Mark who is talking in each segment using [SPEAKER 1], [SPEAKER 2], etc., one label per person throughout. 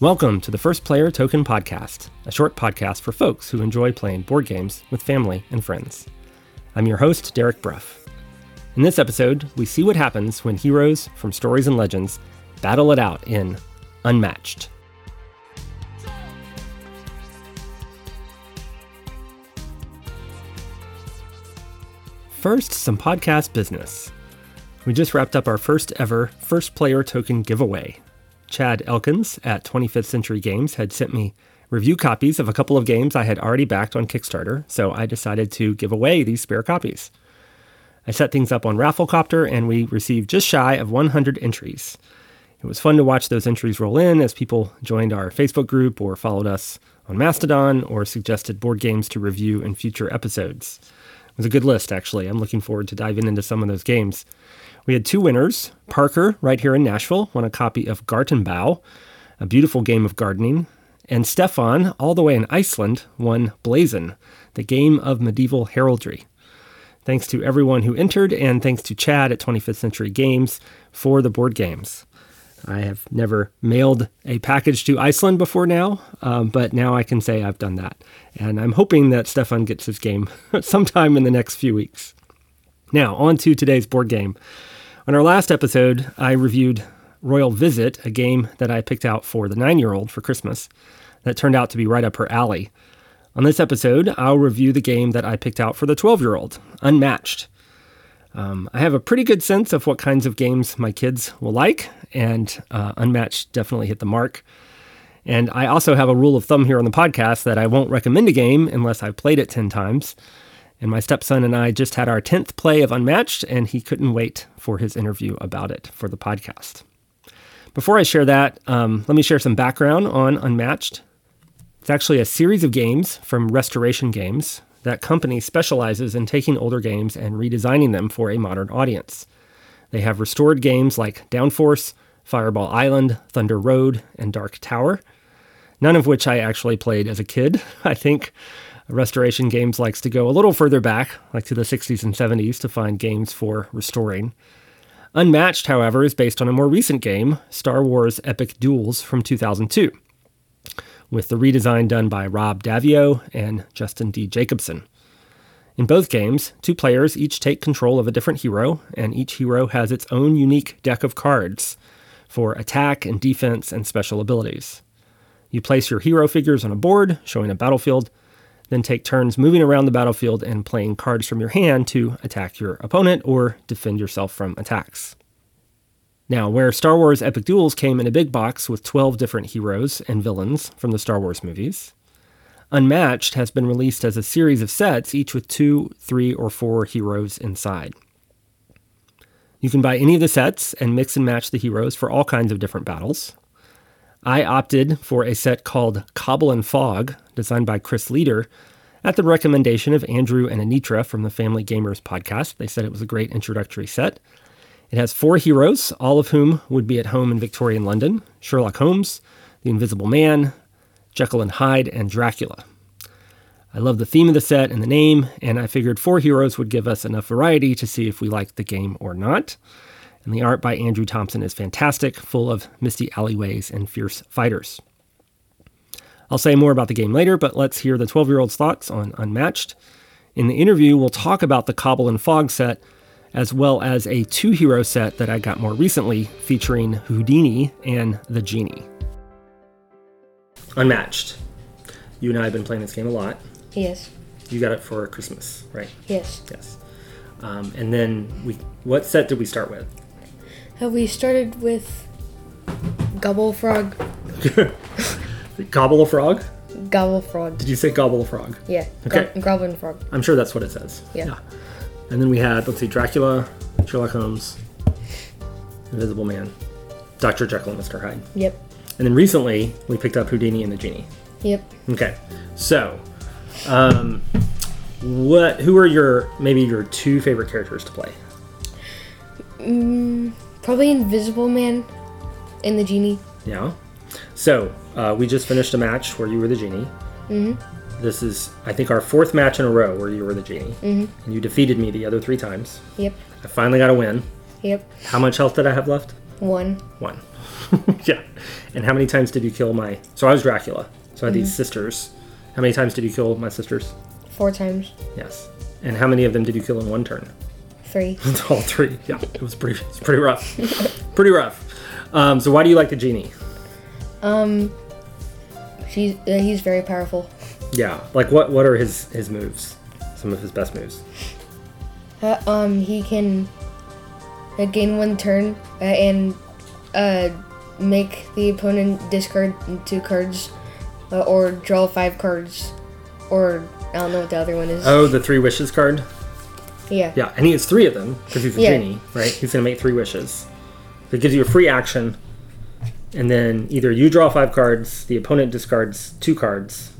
[SPEAKER 1] Welcome to the First Player Token Podcast, a short podcast for folks who enjoy playing board games with family and friends. I'm your host, Derek Bruff. In this episode, we see what happens when heroes from stories and legends battle it out in Unmatched. First, some podcast business. We just wrapped up our first ever First Player Token giveaway. Chad Elkins at 25th Century Games had sent me review copies of a couple of games I had already backed on Kickstarter, so I decided to give away these spare copies. I set things up on Rafflecopter and we received just shy of 100 entries. It was fun to watch those entries roll in as people joined our Facebook group or followed us on Mastodon or suggested board games to review in future episodes. It was a good list, actually. I'm looking forward to diving into some of those games. We had two winners. Parker, right here in Nashville, won a copy of Gartenbau, a beautiful game of gardening. And Stefan, all the way in Iceland, won Blazon, the game of medieval heraldry. Thanks to everyone who entered, and thanks to Chad at 25th Century Games for the board games. I have never mailed a package to Iceland before now, um, but now I can say I've done that. And I'm hoping that Stefan gets his game sometime in the next few weeks. Now, on to today's board game. On our last episode, I reviewed Royal Visit, a game that I picked out for the nine year old for Christmas that turned out to be right up her alley. On this episode, I'll review the game that I picked out for the 12 year old, Unmatched. Um, I have a pretty good sense of what kinds of games my kids will like, and uh, Unmatched definitely hit the mark. And I also have a rule of thumb here on the podcast that I won't recommend a game unless I've played it 10 times. And my stepson and I just had our 10th play of Unmatched, and he couldn't wait for his interview about it for the podcast. Before I share that, um, let me share some background on Unmatched. It's actually a series of games from Restoration Games that company specializes in taking older games and redesigning them for a modern audience. They have restored games like Downforce, Fireball Island, Thunder Road, and Dark Tower, none of which I actually played as a kid. I think Restoration Games likes to go a little further back, like to the 60s and 70s, to find games for restoring. Unmatched, however, is based on a more recent game, Star Wars Epic Duels from 2002 with the redesign done by Rob Daviau and Justin D. Jacobson. In both games, two players each take control of a different hero, and each hero has its own unique deck of cards for attack and defense and special abilities. You place your hero figures on a board showing a battlefield, then take turns moving around the battlefield and playing cards from your hand to attack your opponent or defend yourself from attacks. Now, where Star Wars Epic Duels came in a big box with 12 different heroes and villains from the Star Wars movies, Unmatched has been released as a series of sets, each with two, three, or four heroes inside. You can buy any of the sets and mix and match the heroes for all kinds of different battles. I opted for a set called Cobble and Fog, designed by Chris Leader, at the recommendation of Andrew and Anitra from the Family Gamers podcast. They said it was a great introductory set. It has four heroes, all of whom would be at home in Victorian London Sherlock Holmes, the Invisible Man, Jekyll and Hyde, and Dracula. I love the theme of the set and the name, and I figured four heroes would give us enough variety to see if we liked the game or not. And the art by Andrew Thompson is fantastic, full of misty alleyways and fierce fighters. I'll say more about the game later, but let's hear the 12 year old's thoughts on Unmatched. In the interview, we'll talk about the Cobble and Fog set as well as a two hero set that I got more recently featuring Houdini and the Genie. Unmatched. You and I have been playing this game a lot.
[SPEAKER 2] Yes.
[SPEAKER 1] You got it for Christmas, right?
[SPEAKER 2] Yes.
[SPEAKER 1] Yes. Um, and then we, what set did we start with?
[SPEAKER 2] Have we started with Gobble Frog?
[SPEAKER 1] Gobble a frog?
[SPEAKER 2] Gobble Frog.
[SPEAKER 1] Did you say gobble a frog?
[SPEAKER 2] Yeah.
[SPEAKER 1] Okay.
[SPEAKER 2] Go- Goblin Frog.
[SPEAKER 1] I'm sure that's what it says.
[SPEAKER 2] Yeah.
[SPEAKER 1] And then we had, let's see, Dracula, Sherlock Holmes, Invisible Man, Dr. Jekyll and Mr. Hyde.
[SPEAKER 2] Yep.
[SPEAKER 1] And then recently we picked up Houdini and the Genie.
[SPEAKER 2] Yep.
[SPEAKER 1] Okay. So, um, what? Who are your maybe your two favorite characters to play?
[SPEAKER 2] Mm, probably Invisible Man and the Genie.
[SPEAKER 1] Yeah. So uh, we just finished a match where you were the genie.
[SPEAKER 2] Mm-hmm.
[SPEAKER 1] This is, I think, our fourth match in a row where you were the genie,
[SPEAKER 2] Mm-hmm.
[SPEAKER 1] and you defeated me the other three times.
[SPEAKER 2] Yep.
[SPEAKER 1] I finally got a win.
[SPEAKER 2] Yep.
[SPEAKER 1] How much health did I have left?
[SPEAKER 2] One.
[SPEAKER 1] One. yeah. And how many times did you kill my. So I was Dracula. So I had these sisters. How many times did you kill my sisters?
[SPEAKER 2] Four times.
[SPEAKER 1] Yes. And how many of them did you kill in one turn?
[SPEAKER 2] Three.
[SPEAKER 1] All three. Yeah, it was pretty. It's pretty rough. pretty rough. Um, so why do you like the genie?
[SPEAKER 2] Um, she's uh, he's very powerful.
[SPEAKER 1] Yeah, like what? What are his his moves? Some of his best moves.
[SPEAKER 2] Uh, um, he can uh, gain one turn uh, and uh, make the opponent discard two cards, uh, or draw five cards, or I don't know what the other one is.
[SPEAKER 1] Oh, the three wishes card.
[SPEAKER 2] Yeah.
[SPEAKER 1] Yeah, and he has three of them because he's a
[SPEAKER 2] Yeah.
[SPEAKER 1] genie, right? He's gonna make three wishes. So it gives you a free action, and then either you draw five cards, the opponent discards two cards.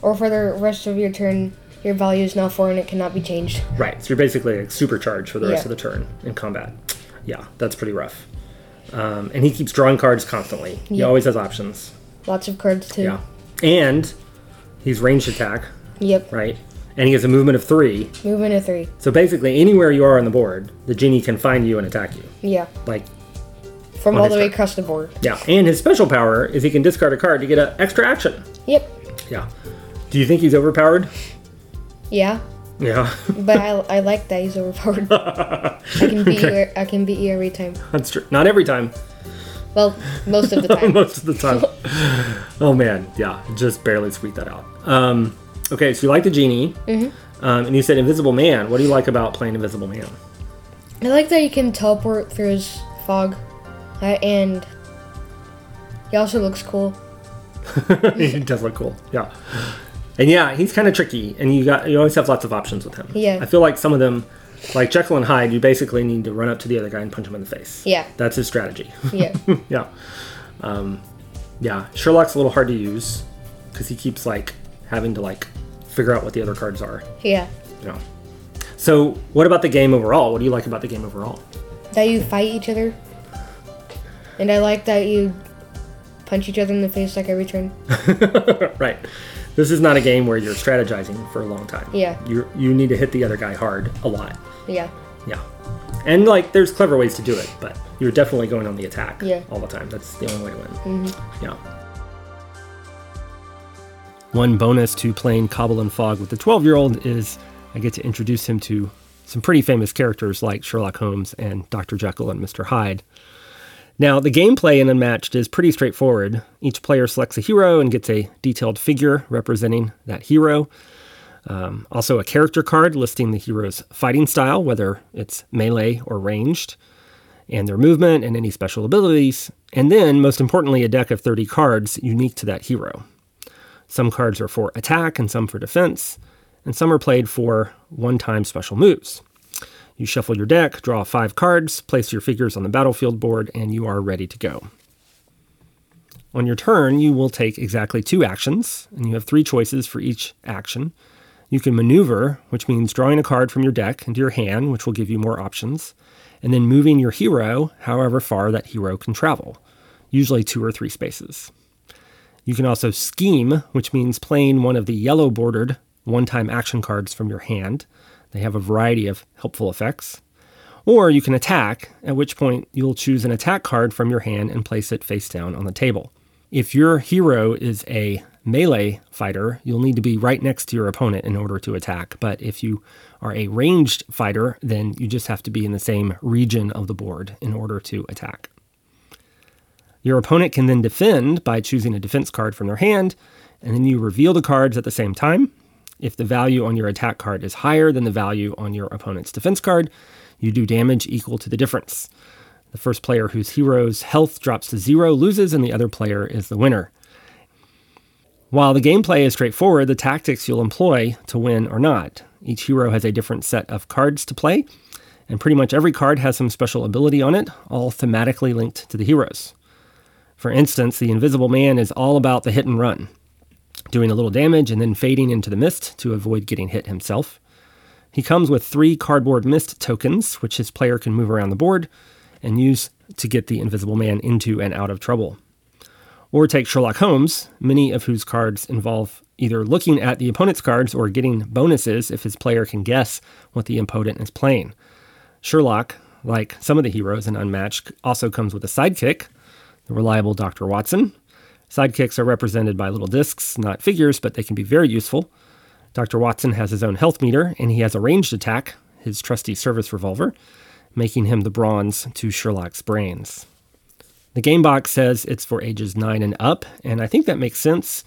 [SPEAKER 2] Or for the rest of your turn, your value is now four and it cannot be changed.
[SPEAKER 1] Right. So you're basically like supercharged for the rest
[SPEAKER 2] Yeah.
[SPEAKER 1] of the turn in combat. Yeah, that's pretty rough. Um, and he keeps drawing cards constantly. He always has options.
[SPEAKER 2] Lots of cards too.
[SPEAKER 1] Yeah. And he's ranged attack,
[SPEAKER 2] Yep.
[SPEAKER 1] right? And he has a movement of three.
[SPEAKER 2] Movement of three.
[SPEAKER 1] So basically, anywhere you are on the board, the genie can find you and attack you.
[SPEAKER 2] Yeah.
[SPEAKER 1] Like,
[SPEAKER 2] From all the way
[SPEAKER 1] turn.
[SPEAKER 2] across the board.
[SPEAKER 1] yeah. And his special power is he can discard a card to get an extra action.
[SPEAKER 2] Yep.
[SPEAKER 1] Yeah. Do you think he's overpowered?
[SPEAKER 2] Yeah.
[SPEAKER 1] Yeah.
[SPEAKER 2] But I, I like that he's overpowered. I can beat you. I can beat you every time.
[SPEAKER 1] That's true. Not every time.
[SPEAKER 2] Well, most of the time.
[SPEAKER 1] most of the time. oh man, yeah, just barely squeaked that out. Um, okay, so you like the genie,
[SPEAKER 2] Mm-hmm.
[SPEAKER 1] um, and you said Invisible Man. What do you like about playing Invisible Man?
[SPEAKER 2] I like that he can teleport through his fog, uh, and he also looks cool.
[SPEAKER 1] he does look cool. Yeah, and yeah, he's kind of tricky, and you got you always have lots of options with him.
[SPEAKER 2] Yeah.
[SPEAKER 1] I feel like some of them, like Jekyll and Hyde, you basically need to run up to the other guy and punch him in the face.
[SPEAKER 2] Yeah.
[SPEAKER 1] that's his strategy.
[SPEAKER 2] Yeah.
[SPEAKER 1] yeah, um, yeah. Sherlock's a little hard to use because he keeps like having to like figure out what the other cards are.
[SPEAKER 2] yeah.
[SPEAKER 1] you know. So, what about the game overall? What do you like about the game overall?
[SPEAKER 2] That you fight each other, and I like that you punch each other in the face like every turn.
[SPEAKER 1] right. This is not a game where you're strategizing for a long time.
[SPEAKER 2] Yeah.
[SPEAKER 1] You you need to hit the other guy hard a lot.
[SPEAKER 2] Yeah.
[SPEAKER 1] Yeah. And like, there's clever ways to do it, but you're definitely going on the attack
[SPEAKER 2] Yeah.
[SPEAKER 1] all the time. That's the only way to win. Mm-hmm. Yeah. One bonus to playing Cobble and Fog with the 12 year old is I get to introduce him to some pretty famous characters like Sherlock Holmes and Dr. Jekyll and Mr. Hyde. Now, the gameplay in Unmatched is pretty straightforward. Each player selects a hero and gets a detailed figure representing that hero. Um, also, a character card listing the hero's fighting style, whether it's melee or ranged, and their movement and any special abilities. And then, most importantly, a deck of 30 cards unique to that hero. Some cards are for attack and some for defense, and some are played for one time special moves. You shuffle your deck, draw five cards, place your figures on the battlefield board, and you are ready to go. On your turn, you will take exactly two actions, and you have three choices for each action. You can maneuver, which means drawing a card from your deck into your hand, which will give you more options, and then moving your hero however far that hero can travel, usually two or three spaces. You can also scheme, which means playing one of the yellow bordered one time action cards from your hand. They have a variety of helpful effects. Or you can attack, at which point you'll choose an attack card from your hand and place it face down on the table. If your hero is a melee fighter, you'll need to be right next to your opponent in order to attack. But if you are a ranged fighter, then you just have to be in the same region of the board in order to attack. Your opponent can then defend by choosing a defense card from their hand, and then you reveal the cards at the same time. If the value on your attack card is higher than the value on your opponent's defense card, you do damage equal to the difference. The first player whose hero's health drops to zero loses, and the other player is the winner. While the gameplay is straightforward, the tactics you'll employ to win are not. Each hero has a different set of cards to play, and pretty much every card has some special ability on it, all thematically linked to the heroes. For instance, the Invisible Man is all about the hit and run, doing a little damage and then fading into the mist to avoid getting hit himself. He comes with three cardboard mist tokens, which his player can move around the board and use to get the Invisible Man into and out of trouble. Or take Sherlock Holmes, many of whose cards involve either looking at the opponent's cards or getting bonuses if his player can guess what the opponent is playing. Sherlock, like some of the heroes in Unmatched, also comes with a sidekick, the reliable Dr. Watson. Sidekicks are represented by little discs, not figures, but they can be very useful. Dr. Watson has his own health meter, and he has a ranged attack, his trusty service revolver, making him the bronze to Sherlock's brains. The game box says it's for ages 9 and up, and I think that makes sense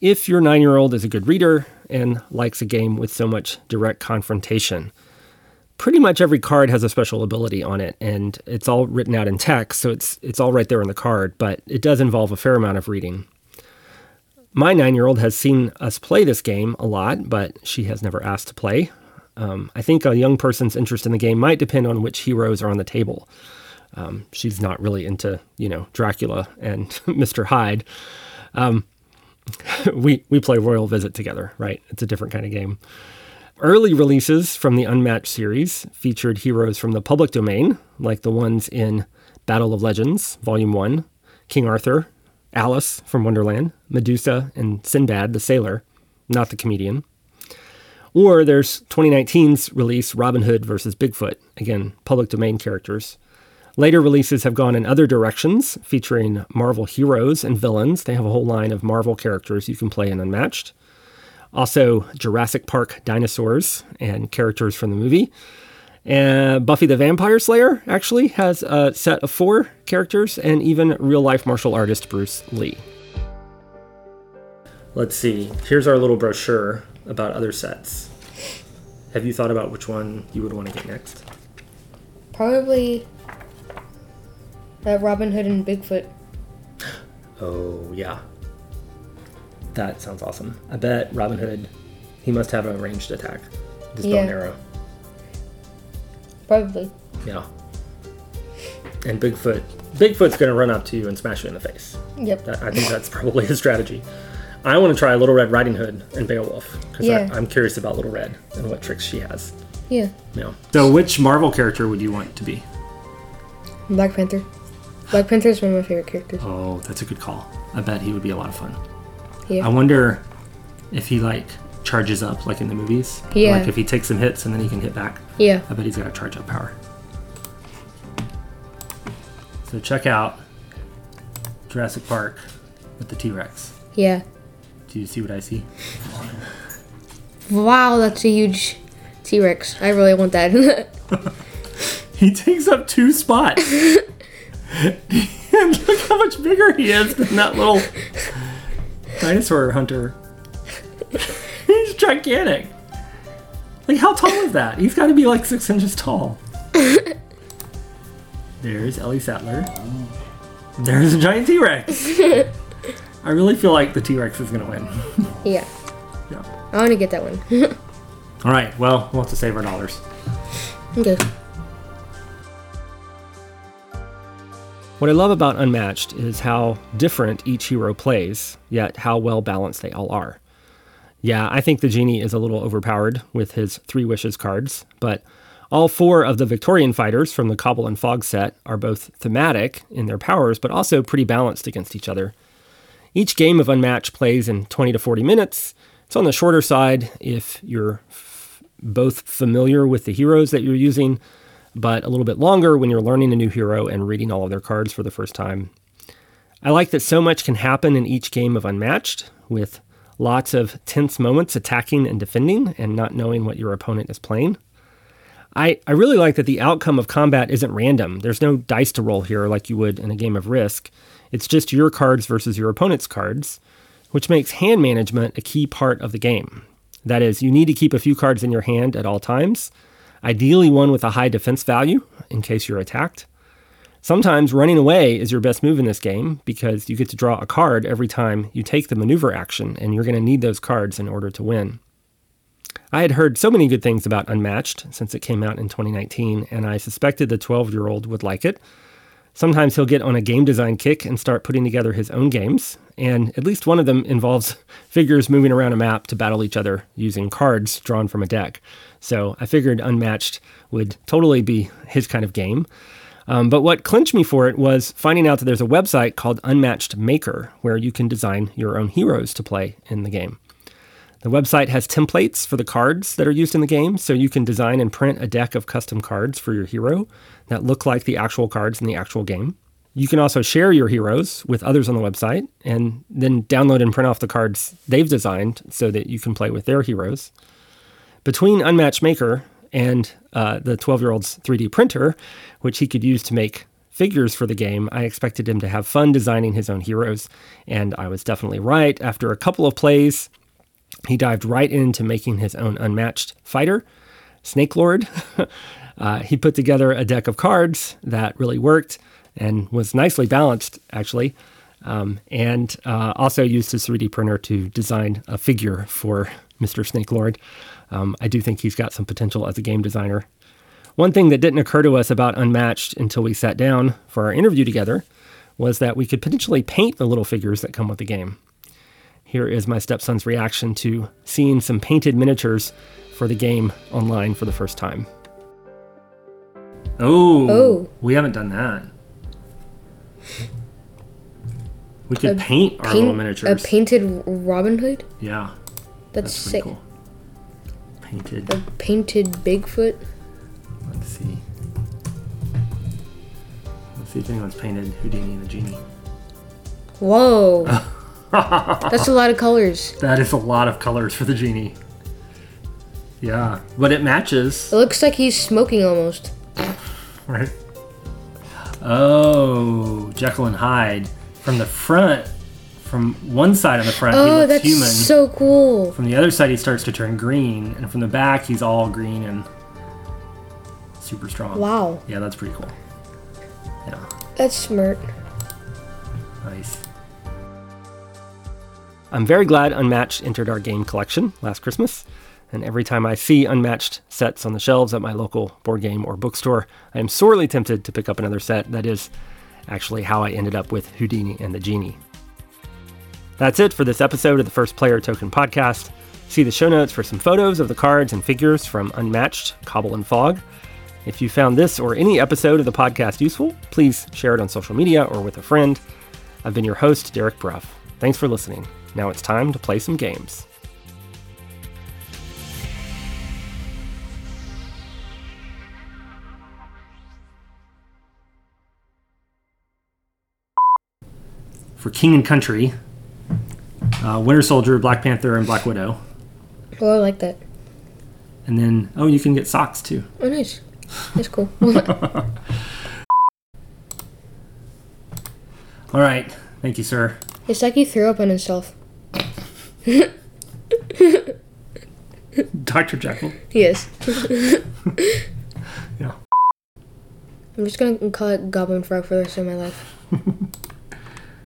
[SPEAKER 1] if your 9 year old is a good reader and likes a game with so much direct confrontation. Pretty much every card has a special ability on it, and it's all written out in text, so it's, it's all right there in the card, but it does involve a fair amount of reading. My nine year old has seen us play this game a lot, but she has never asked to play. Um, I think a young person's interest in the game might depend on which heroes are on the table. Um, she's not really into, you know, Dracula and Mr. Hyde. Um, we we play Royal Visit together, right? It's a different kind of game. Early releases from the Unmatched series featured heroes from the public domain, like the ones in Battle of Legends, Volume 1, King Arthur, Alice from Wonderland, Medusa, and Sinbad the Sailor, not the comedian. Or there's 2019's release Robin Hood versus Bigfoot, again, public domain characters. Later releases have gone in other directions, featuring Marvel heroes and villains. They have a whole line of Marvel characters you can play in Unmatched. Also, Jurassic Park dinosaurs and characters from the movie. And Buffy the Vampire Slayer actually has a set of four characters, and even real life martial artist Bruce Lee. Let's see. Here's our little brochure about other sets. Have you thought about which one you would want to get next?
[SPEAKER 2] Probably that Robin Hood and Bigfoot.
[SPEAKER 1] Oh, yeah. That sounds awesome. I bet Robin Hood, he must have a ranged attack. Just bow and arrow.
[SPEAKER 2] Probably.
[SPEAKER 1] Yeah. And Bigfoot, Bigfoot's going to run up to you and smash you in the face.
[SPEAKER 2] Yep.
[SPEAKER 1] That, I think that's probably his strategy. I want to try Little Red Riding Hood and Beowulf because
[SPEAKER 2] Yeah.
[SPEAKER 1] I'm curious about Little Red and what tricks she has.
[SPEAKER 2] Yeah.
[SPEAKER 1] Yeah. So, which Marvel character would you want to be?
[SPEAKER 2] Black Panther. Black Panther is one of my favorite characters.
[SPEAKER 1] Oh, that's a good call. I bet he would be a lot of fun.
[SPEAKER 2] Yeah.
[SPEAKER 1] I wonder if he like charges up like in the movies.
[SPEAKER 2] Yeah.
[SPEAKER 1] Like if he takes some hits and then he can hit back.
[SPEAKER 2] Yeah.
[SPEAKER 1] I bet he's got a charge up power. So check out Jurassic Park with the T Rex.
[SPEAKER 2] Yeah.
[SPEAKER 1] Do you see what I see?
[SPEAKER 2] Wow, that's a huge T Rex. I really want that.
[SPEAKER 1] He takes up two spots. and look how much bigger he is than that little dinosaur hunter. He's gigantic. Like, how tall is that? He's got to be like six inches tall. There's Ellie Sattler. There's a giant T Rex. I really feel like the T Rex is going to win.
[SPEAKER 2] yeah.
[SPEAKER 1] yeah.
[SPEAKER 2] I want to get that one.
[SPEAKER 1] All right, well, we'll have to save our dollars.
[SPEAKER 2] okay.
[SPEAKER 1] What I love about Unmatched is how different each hero plays, yet how well balanced they all are. Yeah, I think the genie is a little overpowered with his three wishes cards, but all four of the Victorian fighters from the Cobble and Fog set are both thematic in their powers, but also pretty balanced against each other. Each game of Unmatched plays in 20 to 40 minutes. It's on the shorter side if you're f- both familiar with the heroes that you're using, but a little bit longer when you're learning a new hero and reading all of their cards for the first time. I like that so much can happen in each game of Unmatched, with lots of tense moments attacking and defending and not knowing what your opponent is playing. I, I really like that the outcome of combat isn't random. There's no dice to roll here like you would in a game of Risk. It's just your cards versus your opponent's cards, which makes hand management a key part of the game. That is, you need to keep a few cards in your hand at all times, ideally one with a high defense value in case you're attacked. Sometimes running away is your best move in this game because you get to draw a card every time you take the maneuver action, and you're going to need those cards in order to win. I had heard so many good things about Unmatched since it came out in 2019, and I suspected the 12 year old would like it. Sometimes he'll get on a game design kick and start putting together his own games, and at least one of them involves figures moving around a map to battle each other using cards drawn from a deck. So I figured Unmatched would totally be his kind of game. Um, but what clinched me for it was finding out that there's a website called Unmatched Maker where you can design your own heroes to play in the game. The website has templates for the cards that are used in the game, so you can design and print a deck of custom cards for your hero that look like the actual cards in the actual game. You can also share your heroes with others on the website and then download and print off the cards they've designed so that you can play with their heroes. Between Unmatched Maker and uh, the 12 year old's 3D printer, which he could use to make figures for the game, I expected him to have fun designing his own heroes, and I was definitely right. After a couple of plays, he dived right into making his own unmatched fighter, Snake Lord. uh, he put together a deck of cards that really worked and was nicely balanced, actually. Um, and uh, also used his 3D printer to design a figure for Mr. Snake Lord. Um, I do think he's got some potential as a game designer. One thing that didn't occur to us about Unmatched until we sat down for our interview together was that we could potentially paint the little figures that come with the game. Here is my stepson's reaction to seeing some painted miniatures for the game online for the first time. Oh,
[SPEAKER 2] Oh.
[SPEAKER 1] we haven't done that. We could
[SPEAKER 2] A
[SPEAKER 1] paint our
[SPEAKER 2] Paint-
[SPEAKER 1] little
[SPEAKER 2] a painted Robin Hood?
[SPEAKER 1] yeah,
[SPEAKER 2] That's,
[SPEAKER 1] that's
[SPEAKER 2] sick.
[SPEAKER 1] cool. Painted.
[SPEAKER 2] A painted Bigfoot?
[SPEAKER 1] Let's see. Let's see if anyone's painted Houdini and the Genie.
[SPEAKER 2] Whoa. That's a lot of colors.
[SPEAKER 1] That is a lot of colors for the Genie. Yeah, but it matches,
[SPEAKER 2] It looks like he's smoking almost.
[SPEAKER 1] right? Oh, Jekyll and Hyde. From the front, from one side of the front, he
[SPEAKER 2] Oh,
[SPEAKER 1] looks
[SPEAKER 2] that's
[SPEAKER 1] human.
[SPEAKER 2] so cool.
[SPEAKER 1] From the other side, he starts to turn green, and from the back, he's all green and super strong.
[SPEAKER 2] Wow.
[SPEAKER 1] Yeah, that's pretty cool. Yeah,
[SPEAKER 2] That's smart.
[SPEAKER 1] nice. I'm very glad Unmatched entered our game collection last Christmas. And every time I see Unmatched sets on the shelves at my local board game or bookstore, I am sorely tempted to pick up another set. That is actually how I ended up with Houdini and the Genie. That's it for this episode of the First Player Token podcast. See the show notes for some photos of the cards and figures from Unmatched, Cobble, and Fog. If you found this or any episode of the podcast useful, please share it on social media or with a friend. I've been your host, Derek Bruff. Thanks for listening. Now it's time to play some games. For King and Country, uh, Winter Soldier, Black Panther, and Black Widow.
[SPEAKER 2] Oh, I like that.
[SPEAKER 1] And then, oh, you can get socks too.
[SPEAKER 2] Oh, nice. That's cool.
[SPEAKER 1] All right. Thank you, sir.
[SPEAKER 2] it's like he threw up on himself.
[SPEAKER 1] Dr. Jekyll.
[SPEAKER 2] Yes.
[SPEAKER 1] Yeah.
[SPEAKER 2] I'm just gonna call it Goblin Frog for the rest of my life.